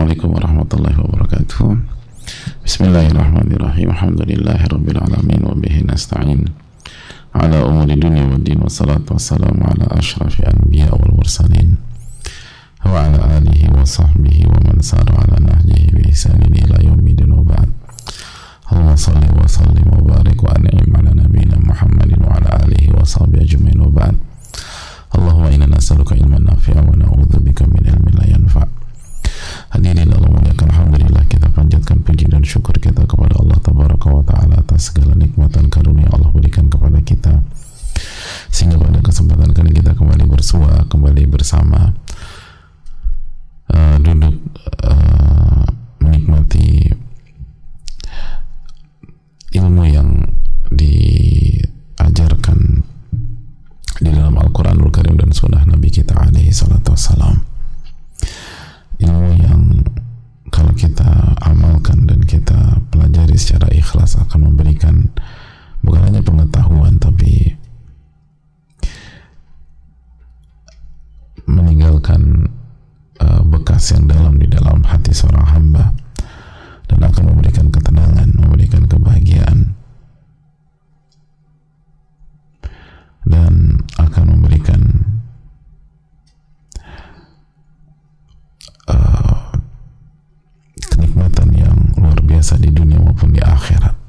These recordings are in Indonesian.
Assalamualaikum warahmatullahi wabarakatuh Bismillahirrahmanirrahim Alhamdulillahi rabbil alamin Wa bihi nasta'in Ala umuri dunia wa din Wassalatu wassalamu ala ashrafi anbiya wal mursalin Wa ala alihi wa sahbihi Wa man sara ala nahjihi Bi ihsanin ila yawmidin wa ba'd Allahumma salli wa sallim wa barik Wa an'im ala nabina Muhammadin Wa ala alihi wa sahbihi ajmain wa ba'd Allahumma inna nas'aluka ilman nafi'a Wa na'udzubika min ilmin la yanfa' segala nikmatan karunia Allah berikan kepada kita. Sehingga pada kesempatan kali kita kembali bersua kembali bersama pelajari secara ikhlas akan memberikan bukan hanya pengetahuan tapi meninggalkan uh, bekas yang dalam di dalam hati seorang hamba dan akan memberikan ketenangan, memberikan kebahagiaan dan akan memberikan uh, kenikmatan yang luar biasa di dunia maupun di akhirat.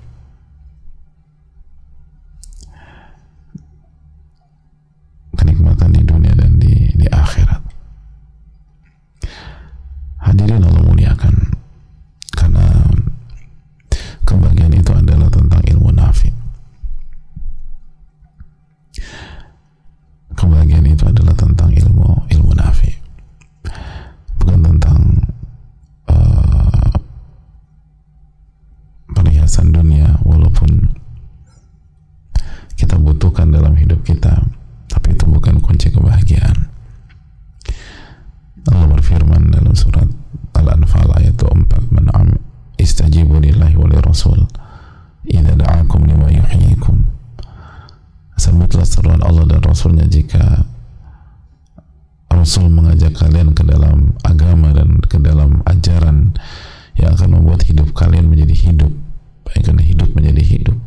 Rasul idza da'akum lima yuhyikum sambutlah seruan Allah dan Rasulnya jika Rasul mengajak kalian ke dalam agama dan ke dalam ajaran yang akan membuat hidup kalian menjadi hidup. Bayangkan hidup menjadi hidup.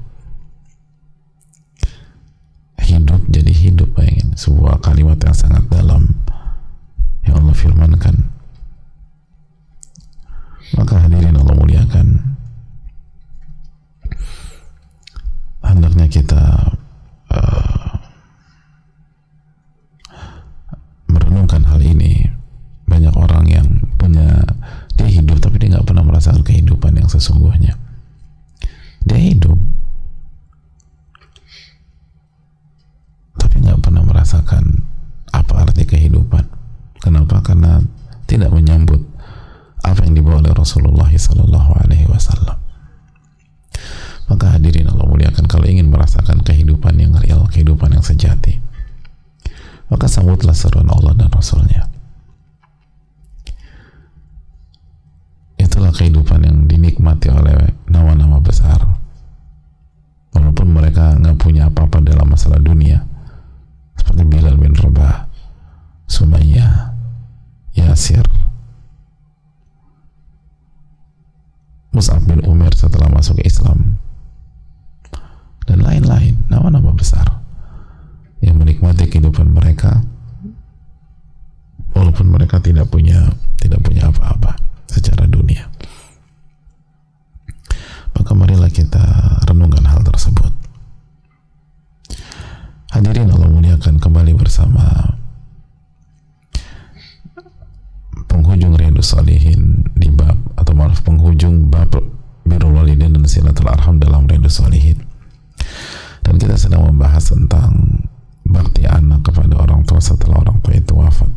Hidup jadi hidup bayangin. Sebuah kalimat yang sangat dalam. Yang Allah firmankan. Maka hadirin Allah muliakan yang sesungguhnya. Dia hidup. Tapi nggak pernah merasakan apa arti kehidupan. Kenapa? Karena tidak menyambut apa yang dibawa oleh Rasulullah Sallallahu Alaihi Wasallam. Maka hadirin Allah muliakan kalau ingin merasakan kehidupan yang real kehidupan yang sejati maka sambutlah seruan Allah dan Rasulnya kehidupan yang dinikmati oleh nama-nama besar. Walaupun mereka nggak punya apa-apa dalam masalah dunia. Seperti Bilal bin Rabah Sumayyah Yasir. Mus'ab bin Umar setelah masuk Islam. Dan lain-lain nama-nama besar yang menikmati kehidupan mereka. Walaupun mereka tidak punya tidak punya apa-apa secara dunia maka marilah kita renungkan hal tersebut hadirin Allah muliakan kembali bersama penghujung Riyadus Salihin di bab atau maaf penghujung bab birrul walidain dan silatul arham dalam Riyadus Salihin. Dan kita sedang membahas tentang bakti anak kepada orang tua setelah orang tua itu wafat.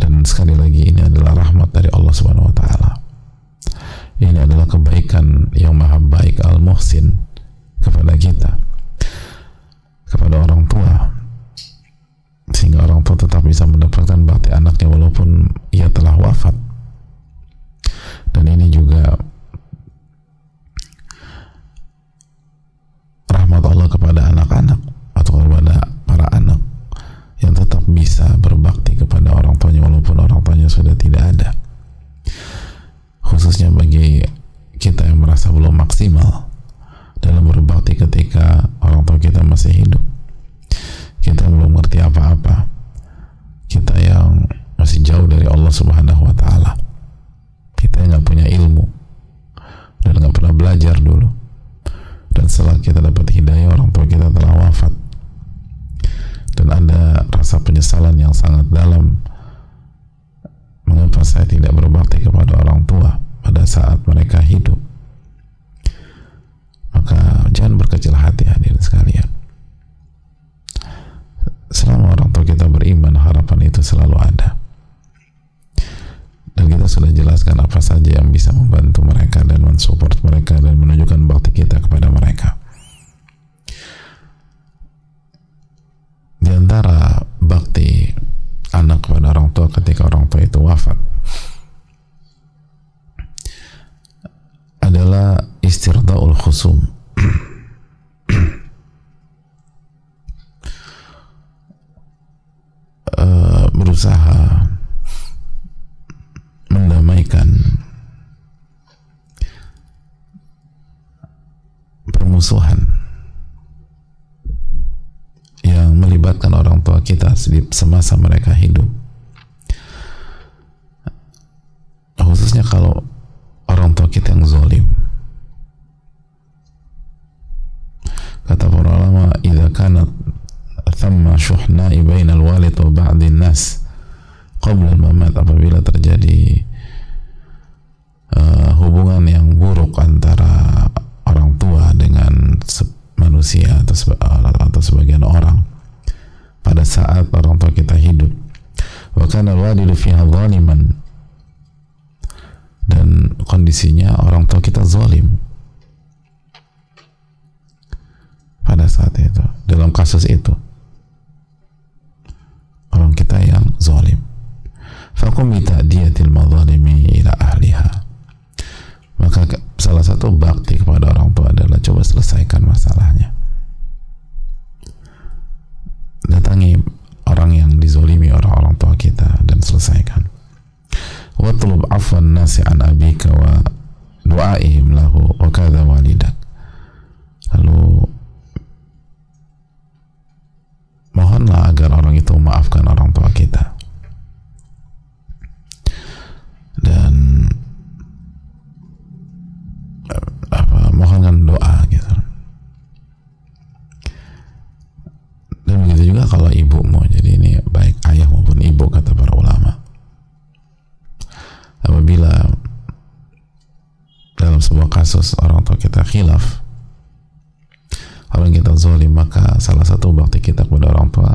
Dan sekali lagi ini adalah rahmat dari Allah Subhanahu wa taala. Ini adalah kebaikan yang maha baik al-muhsin kepada kita anaknya walaupun ia telah wafat. Dan ini juga rahmat Allah kepada anak-anak atau kepada para anak yang tetap bisa berbakti kepada orang tuanya walaupun orang tuanya sudah tidak ada. Khususnya bagi kita yang merasa belum maksimal dalam berbakti ketika orang tua kita masih hidup. Kita belum ngerti apa-apa. Kita dapat hidayah orang tua kita telah wafat. Dan ada rasa penyesalan yang sangat dalam mengapa saya tidak berbakti kepada orang tua pada saat mereka hidup. Maka jangan berkecil hati hadirin sekalian. Selama orang tua kita beriman harapan itu selalu ada. Dan kita sudah jelaskan apa saja yang bisa membantu mereka dan mensupport mereka dan menunjukkan bakti kita itu wafat. Adalah istirdaul khusum. Uh, berusaha mendamaikan permusuhan yang melibatkan orang tua kita semasa mereka hidup khususnya kalau orang tua kita yang zolim. Kata para ulama idza kanat thamma syuhna'i bainal walid wa ba'din nas qabla mamat apabila terjadi uh, hubungan yang buruk antara orang tua dengan manusia atau, atau sebagian orang pada saat orang tua kita hidup. Wa kana al-walidu fiha zaliman dan kondisinya orang tua kita zalim. Pada saat itu dalam kasus itu. Orang kita yang zalim. Fakum bita'diyatil mazalimi ila ahliha. Maka salah satu bakti kepada orang tua adalah coba selesaikan masalahnya. Datangi orang yang dizolimi orang-orang tua kita dan selesaikan watlub afwan nasi an abika wa du'aihim lahu wa walidak lalu mohonlah agar orang itu memaafkan orang tua kita kasus orang tua kita khilaf. Orang kita zolim maka salah satu bakti kita kepada orang tua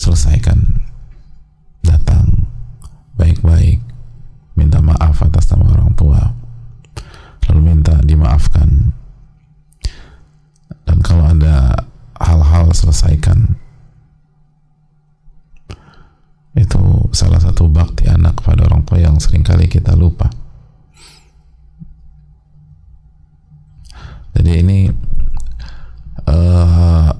selesaikan datang baik-baik minta maaf atas nama orang tua lalu minta dimaafkan. Dan kalau ada hal-hal selesaikan itu salah satu bakti anak kepada orang tua yang sering kali kita lupa jadi ini uh,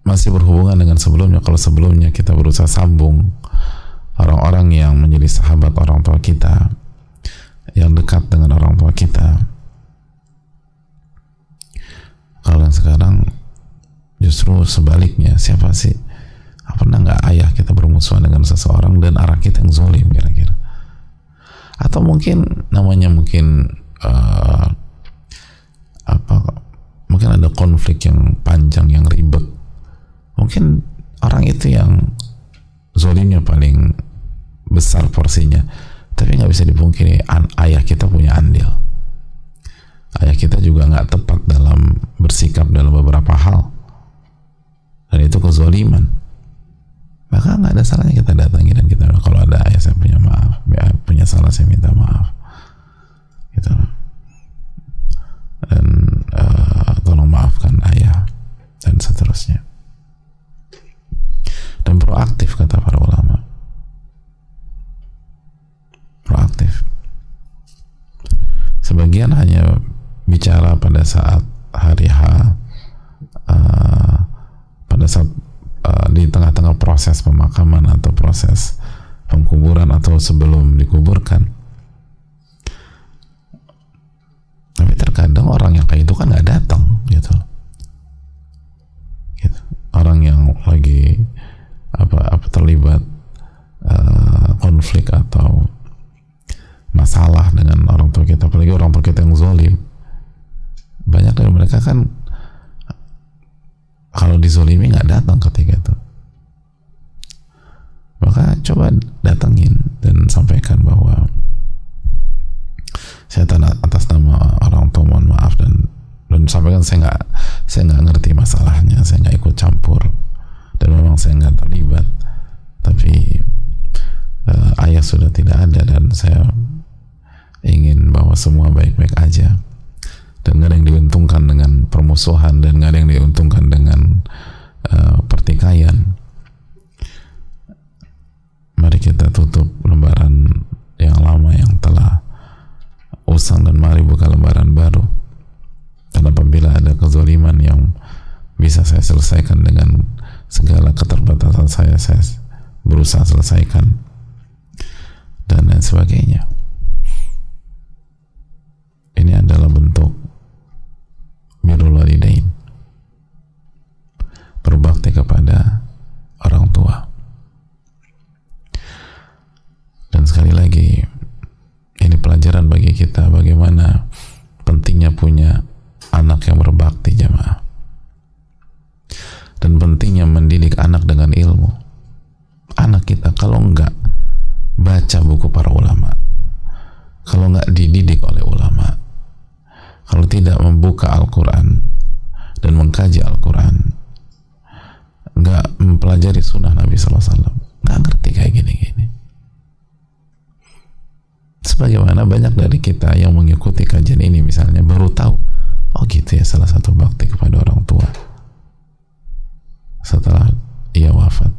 masih berhubungan dengan sebelumnya. Kalau sebelumnya kita berusaha sambung orang-orang yang menjadi sahabat orang tua kita yang dekat dengan orang tua kita. Kalau yang sekarang justru sebaliknya. Siapa sih? Pernah nggak ayah kita bermusuhan dengan seseorang dan arah kita yang zolim kira-kira? Atau mungkin namanya mungkin uh, apa mungkin ada konflik yang panjang yang ribet. Mungkin orang itu yang zolimnya paling besar porsinya. Tapi nggak bisa dipungkiri ayah kita punya andil. Ayah kita juga nggak tepat dalam bersikap dalam beberapa hal. Dan itu kezoliman. Maka nggak ada salahnya kita datangi dan kita kalau ada ayah saya punya maaf punya salah saya minta maaf. Gitu dan uh, tolong maafkan ayah dan seterusnya. Dan proaktif kata para ulama. Proaktif. Sebagian hanya bicara pada saat hari H uh, pada saat uh, di tengah-tengah proses pemakaman atau proses pengkuburan atau sebelum dikuburkan tapi terkadang orang yang kayak itu kan nggak datang gitu. Gitu. Orang yang lagi apa apa terlibat uh, konflik atau masalah dengan orang tua kita apalagi orang tua kita yang zolim. Banyak dari mereka kan kalau dizolimi nggak datang ketika itu. Maka coba datangin dan sampaikan bahwa saya setan atas nama dan sampaikan saya nggak saya nggak ngerti masalahnya saya nggak ikut campur. Dan memang saya nggak terlibat. Tapi uh, ayah sudah tidak ada dan saya ingin bahwa semua baik-baik aja. Dan nggak ada yang diuntungkan dengan permusuhan dan nggak ada yang diuntungkan dengan uh, pertikaian. Mari kita tutup lembaran yang lama yang telah usang dan mari buka lembaran baru dan apabila ada kezaliman yang bisa saya selesaikan dengan segala keterbatasan saya saya berusaha selesaikan dan lain sebagainya. Ini adalah bentuk birrul walidain. Berbakti kepada orang tua. Dan sekali lagi ini pelajaran bagi kita bagaimana pentingnya punya anak yang berbakti jamaah dan pentingnya mendidik anak dengan ilmu. Anak kita kalau enggak baca buku para ulama kalau enggak dididik oleh ulama kalau tidak membuka Al-Quran dan mengkaji Al-Quran enggak mempelajari sunnah Nabi SAW enggak ngerti kayak gini-gini. Sebagaimana banyak dari kita yang mengikuti kajian ini misalnya baru tahu oh gitu ya salah satu bakti kepada orang tua. Setelah ia wafat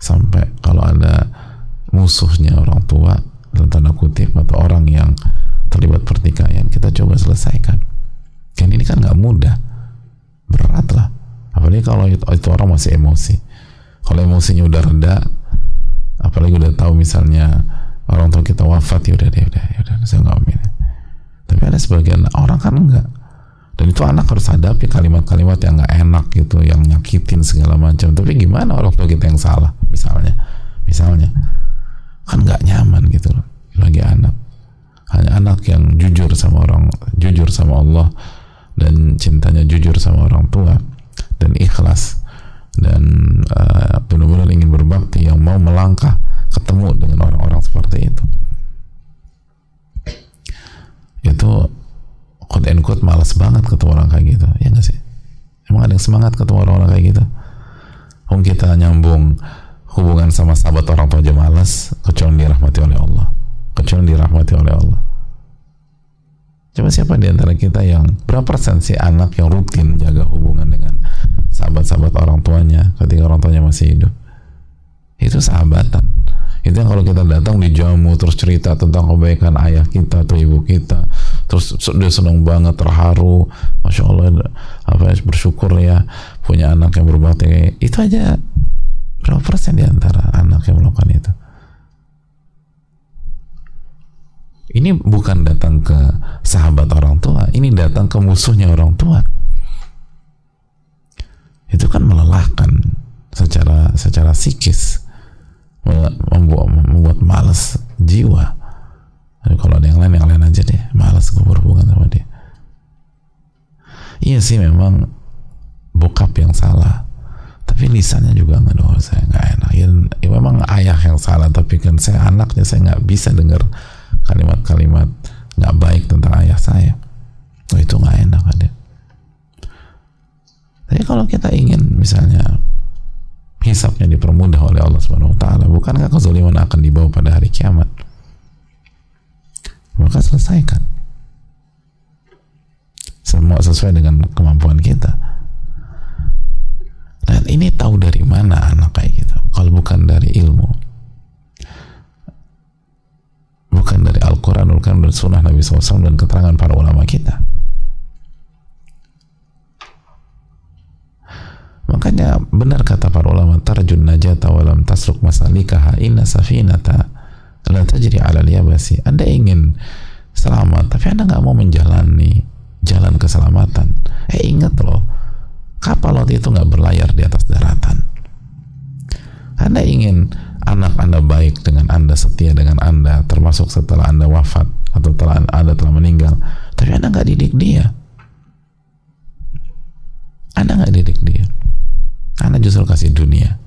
sampai kalau ada musuhnya orang tua dalam tanda kutip atau orang yang terlibat pertikaian kita coba selesaikan. Kan ini kan nggak mudah. Berat lah. Apalagi kalau itu, itu orang masih emosi. Kalau emosinya udah reda apalagi udah tahu misalnya orang tua kita wafat ya udah deh udah ya udah saya nggak tapi ada sebagian orang kan enggak dan itu anak harus hadapi kalimat-kalimat yang nggak enak gitu yang nyakitin segala macam. Tapi gimana orang tua kita yang salah misalnya? Misalnya kan nggak nyaman gitu loh bagi anak. Hanya anak yang jujur sama orang jujur sama Allah dan cintanya jujur sama orang tua dan ikhlas dan uh, benar-benar ingin berbakti yang mau melangkah ketemu dengan orang-orang seperti itu itu quote and quote malas banget ketemu orang kayak gitu ya gak sih emang ada yang semangat ketemu orang-orang kayak gitu. Om kita nyambung hubungan sama sahabat orang tua aja malas kecuali dirahmati oleh Allah. Kecuali dirahmati oleh Allah. Coba siapa di antara kita yang berapa persen sih anak yang rutin menjaga hubungan dengan sahabat-sahabat orang tuanya ketika orang tuanya masih hidup? Itu sahabatan. Itu yang kalau kita datang di jamu terus cerita tentang kebaikan ayah kita atau ibu kita terus dia senang banget terharu. Masya Allah apa ya bersyukur ya punya anak yang berbakti itu aja berapa persen di antara anak yang melakukan itu? Ini bukan datang ke sahabat orang tua ini datang ke musuhnya orang tua. Itu kan melelahkan secara secara psikis membuat membuat malas jiwa Tapi kalau ada yang lain yang lain aja deh. Malas gue berhubungan sama dia. Iya sih memang bokap yang salah. Tapi lisannya juga nggak doa saya nggak enak ya, ya memang ayah yang salah tapi kan saya anaknya saya nggak bisa dengar kalimat-kalimat nggak baik tentang ayah saya. Oh, itu nggak enak ada tapi kalau kita ingin misalnya hisapnya dipermudah oleh Allah Subhanahu wa taala, bukankah kezaliman akan dibawa pada hari kiamat? Maka selesaikan. Semua sesuai dengan kemampuan kita. Dan ini tahu dari mana anak kayak gitu? Kalau bukan dari ilmu. Bukan dari Al-Quran, dari sunnah Nabi SAW dan keterangan para ulama kita. Makanya benar kata para ulama tarjun najata walam tasruk masalikaha inna safinata la tajri ala yabasi. Anda ingin selamat, tapi Anda nggak mau menjalani jalan keselamatan. Eh ingat loh, kapal laut itu nggak berlayar di atas daratan. Anda ingin anak Anda baik dengan Anda, setia dengan Anda, termasuk setelah Anda wafat atau telah Anda telah meninggal, tapi Anda nggak didik dia. Anda nggak didik dia. Anda justru kasih dunia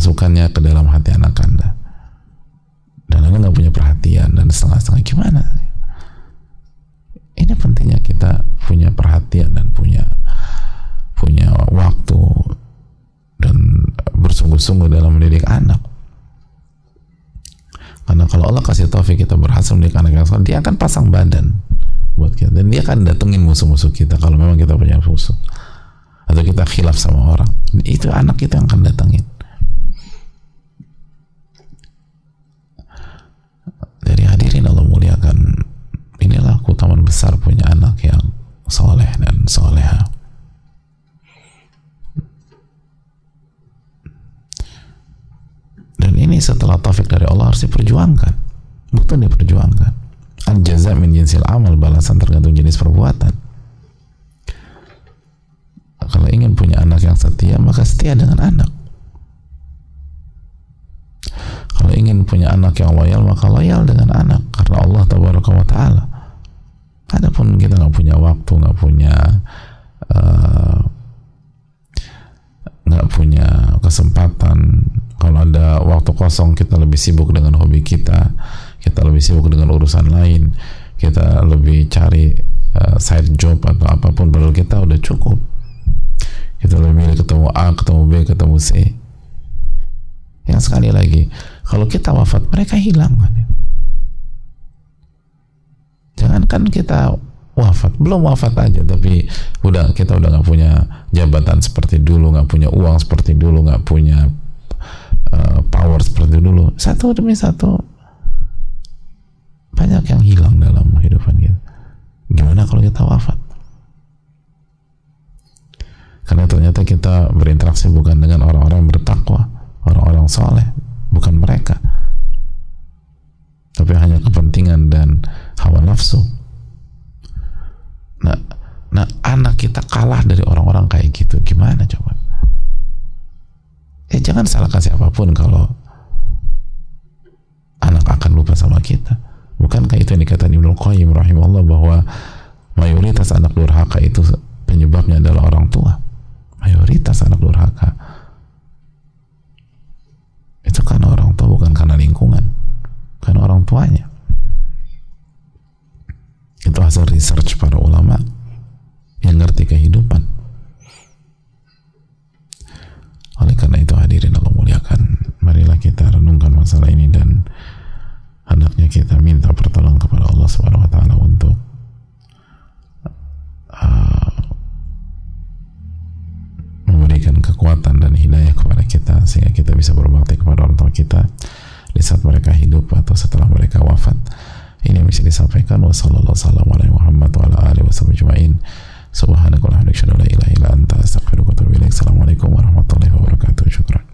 dan memasukkannya ke dalam hati anak anda. Dan anda nggak punya perhatian dan setengah-setengah gimana? Ini pentingnya kita punya perhatian dan punya punya waktu dan bersungguh-sungguh dalam mendidik anak. Karena kalau Allah kasih taufik kita berhasil mendidik anak yang dia akan pasang badan buat kita. Dan dia akan datengin musuh-musuh kita kalau memang kita punya musuh. Atau kita khilaf sama orang. Itu anak kita yang akan datengin Dari hadirin Allah muliakan inilah keutamaan besar punya anak yang soleh dan soleha. Dan ini setelah taufik dari Allah harus diperjuangkan. Betul diperjuangkan. Al jaza min jinsil amal balasan tergantung jenis perbuatan. Kalau ingin punya anak yang setia maka setia dengan anak ingin punya anak yang loyal maka loyal dengan anak. Karena Allah tabaraka wa taala. Adapun kita nggak punya waktu nggak punya eh, nggak uh, punya kesempatan. Kalau ada waktu kosong kita lebih sibuk dengan hobi kita. Kita lebih sibuk dengan urusan lain. Kita lebih cari uh, side job atau apa pun padahal kita udah cukup. Kita lebih milih ketemu A ketemu B ketemu C. Yang sekali lagi kalau kita wafat mereka hilang kan ya. jangankan kita wafat belum wafat aja tapi udah kita udah nggak punya jabatan seperti dulu nggak punya uang seperti dulu nggak punya uh, power seperti dulu. Satu demi satu banyak yang hilang dalam kehidupan kita. Gimana kalau kita wafat? Karena ternyata kita berinteraksi bukan dengan orang-orang bertakwa orang-orang soleh bukan mereka. Tapi hanya kepentingan dan hawa nafsu. Nah, nah anak kita kalah dari orang-orang kayak gitu gimana coba? Ya jangan salahkan siapa pun kalau anak akan lupa sama kita. Bukankah itu yang dikatakan Ibnu Qayyim rahimahullah bahwa mayoritas anak durhaka itu penyebabnya adalah orang tua? Mayoritas anak durhaka itu karena orang tua bukan karena lingkungan. Karena orang tuanya. Itu hasil research para ulama yang ngerti kehidupan. Oleh karena itu hadirin Allah muliakan marilah kita renungkan masalah ini dan kita di saat mereka hidup atau setelah mereka wafat. Ini yang bisa disampaikan. Wassalamualaikum warahmatullahi wabarakatuh. Syukran